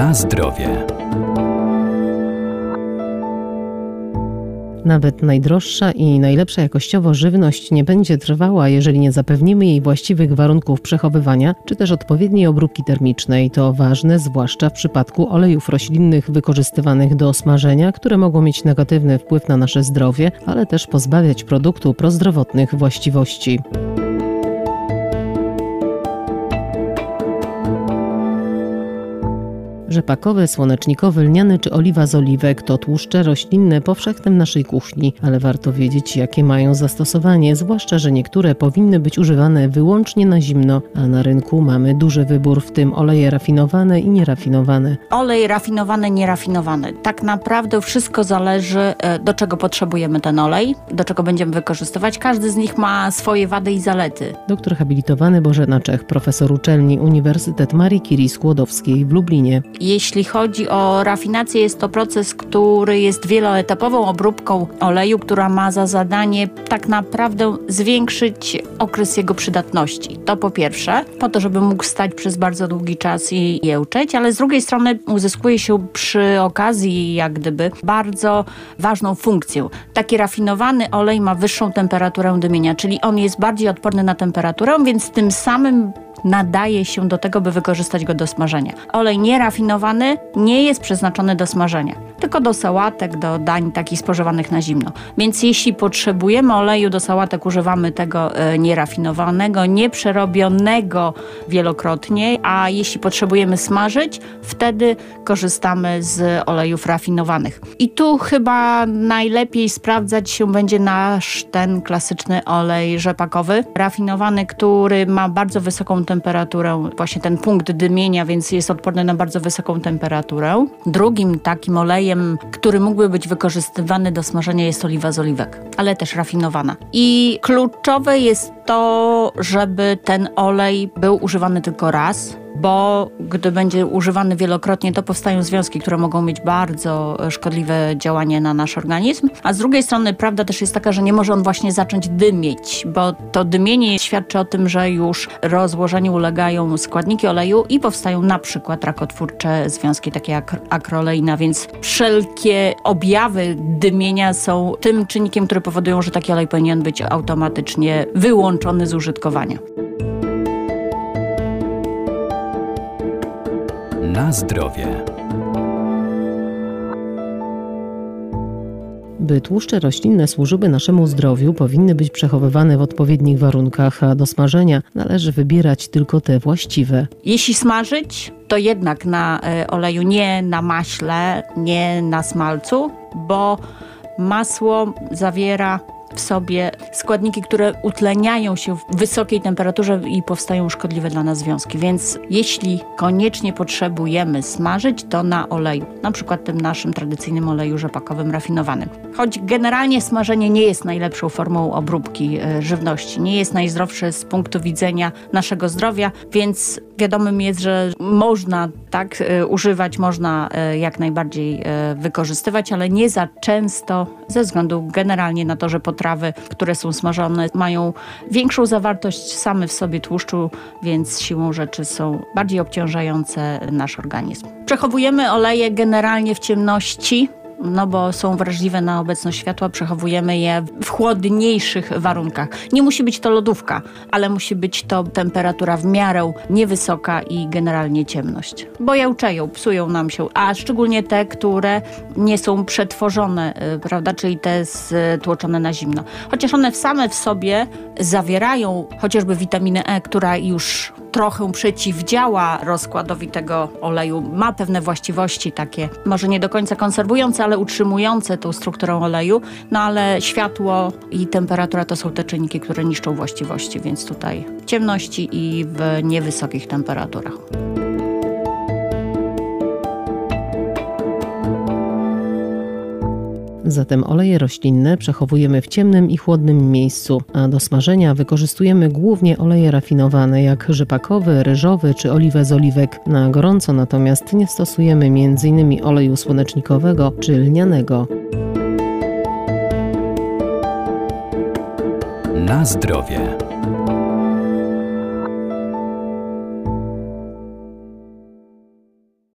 Na zdrowie. Nawet najdroższa i najlepsza jakościowo żywność nie będzie trwała, jeżeli nie zapewnimy jej właściwych warunków przechowywania, czy też odpowiedniej obróbki termicznej. To ważne, zwłaszcza w przypadku olejów roślinnych wykorzystywanych do smażenia, które mogą mieć negatywny wpływ na nasze zdrowie, ale też pozbawiać produktu prozdrowotnych właściwości. Rzepakowy, słonecznikowy, lniany czy oliwa z oliwek to tłuszcze roślinne powszechne w naszej kuchni, ale warto wiedzieć, jakie mają zastosowanie, zwłaszcza, że niektóre powinny być używane wyłącznie na zimno, a na rynku mamy duży wybór, w tym oleje rafinowane i nierafinowane. Olej rafinowany, nierafinowany. Tak naprawdę wszystko zależy, e, do czego potrzebujemy ten olej, do czego będziemy wykorzystywać. Każdy z nich ma swoje wady i zalety. Doktor habilitowany Bożena Czech, profesor uczelni Uniwersytet Marii Curie Skłodowskiej w Lublinie. Jeśli chodzi o rafinację, jest to proces, który jest wieloetapową obróbką oleju, która ma za zadanie tak naprawdę zwiększyć okres jego przydatności. To po pierwsze, po to, żeby mógł stać przez bardzo długi czas i jełczeć, ale z drugiej strony uzyskuje się przy okazji jak gdyby bardzo ważną funkcję. Taki rafinowany olej ma wyższą temperaturę dymienia, czyli on jest bardziej odporny na temperaturę, więc tym samym nadaje się do tego, by wykorzystać go do smażenia. Olej nierafinowany nie jest przeznaczony do smażenia, tylko do sałatek, do dań takich spożywanych na zimno. Więc jeśli potrzebujemy oleju do sałatek, używamy tego e, nierafinowanego, nieprzerobionego wielokrotnie, a jeśli potrzebujemy smażyć, wtedy korzystamy z olejów rafinowanych. I tu chyba najlepiej sprawdzać się będzie nasz ten klasyczny olej rzepakowy, rafinowany, który ma bardzo wysoką temperaturę, właśnie ten punkt dymienia, więc jest odporny na bardzo wysoką temperaturę. Drugim takim olejem, który mógłby być wykorzystywany do smażenia jest oliwa z oliwek, ale też rafinowana. I kluczowe jest to, żeby ten olej był używany tylko raz, bo gdy będzie używany wielokrotnie, to powstają związki, które mogą mieć bardzo szkodliwe działanie na nasz organizm. A z drugiej strony prawda też jest taka, że nie może on właśnie zacząć dymieć, bo to dymienie świadczy o tym, że już rozłożeniu ulegają składniki oleju i powstają na przykład rakotwórcze związki, takie jak akroleina, więc wszelkie objawy dymienia są tym czynnikiem, który powodują, że taki olej powinien być automatycznie wyłączony z użytkowania. Na zdrowie. By tłuszcze roślinne służyły naszemu zdrowiu, powinny być przechowywane w odpowiednich warunkach, a do smażenia należy wybierać tylko te właściwe. Jeśli smażyć, to jednak na e, oleju, nie na maśle, nie na smalcu, bo masło zawiera w sobie składniki, które utleniają się w wysokiej temperaturze i powstają szkodliwe dla nas związki. Więc jeśli koniecznie potrzebujemy smażyć, to na oleju, na przykład tym naszym tradycyjnym oleju rzepakowym rafinowanym. Choć generalnie smażenie nie jest najlepszą formą obróbki e, żywności, nie jest najzdrowsze z punktu widzenia naszego zdrowia, więc wiadomym jest, że można tak e, używać, można e, jak najbardziej wykorzystywać, ale nie za często ze względu generalnie na to, że potrawy, które są smażone, mają większą zawartość same w sobie tłuszczu, więc siłą rzeczy są bardziej obciążające nasz organizm. Przechowujemy oleje generalnie w ciemności, no bo są wrażliwe na obecność światła, przechowujemy je w chłodniejszych warunkach. Nie musi być to lodówka, ale musi być to temperatura w miarę niewysoka i generalnie ciemność. Bo jełczeją, psują nam się, a szczególnie te, które nie są przetworzone, y, prawda, czyli te stłoczone na zimno. Chociaż one same w sobie zawierają chociażby witaminę E, która już trochę przeciwdziała rozkładowi tego oleju, ma pewne właściwości takie, może nie do końca konserwujące, ale utrzymujące tą strukturę oleju, no ale światło i temperatura to są te czynniki, które niszczą właściwości, więc tutaj ciemności i w niewysokich temperaturach. Zatem oleje roślinne przechowujemy w ciemnym i chłodnym miejscu, a do smażenia wykorzystujemy głównie oleje rafinowane, jak rzepakowy, ryżowy czy oliwę z oliwek. Na gorąco natomiast nie stosujemy m.in. oleju słonecznikowego czy lnianego. Na zdrowie.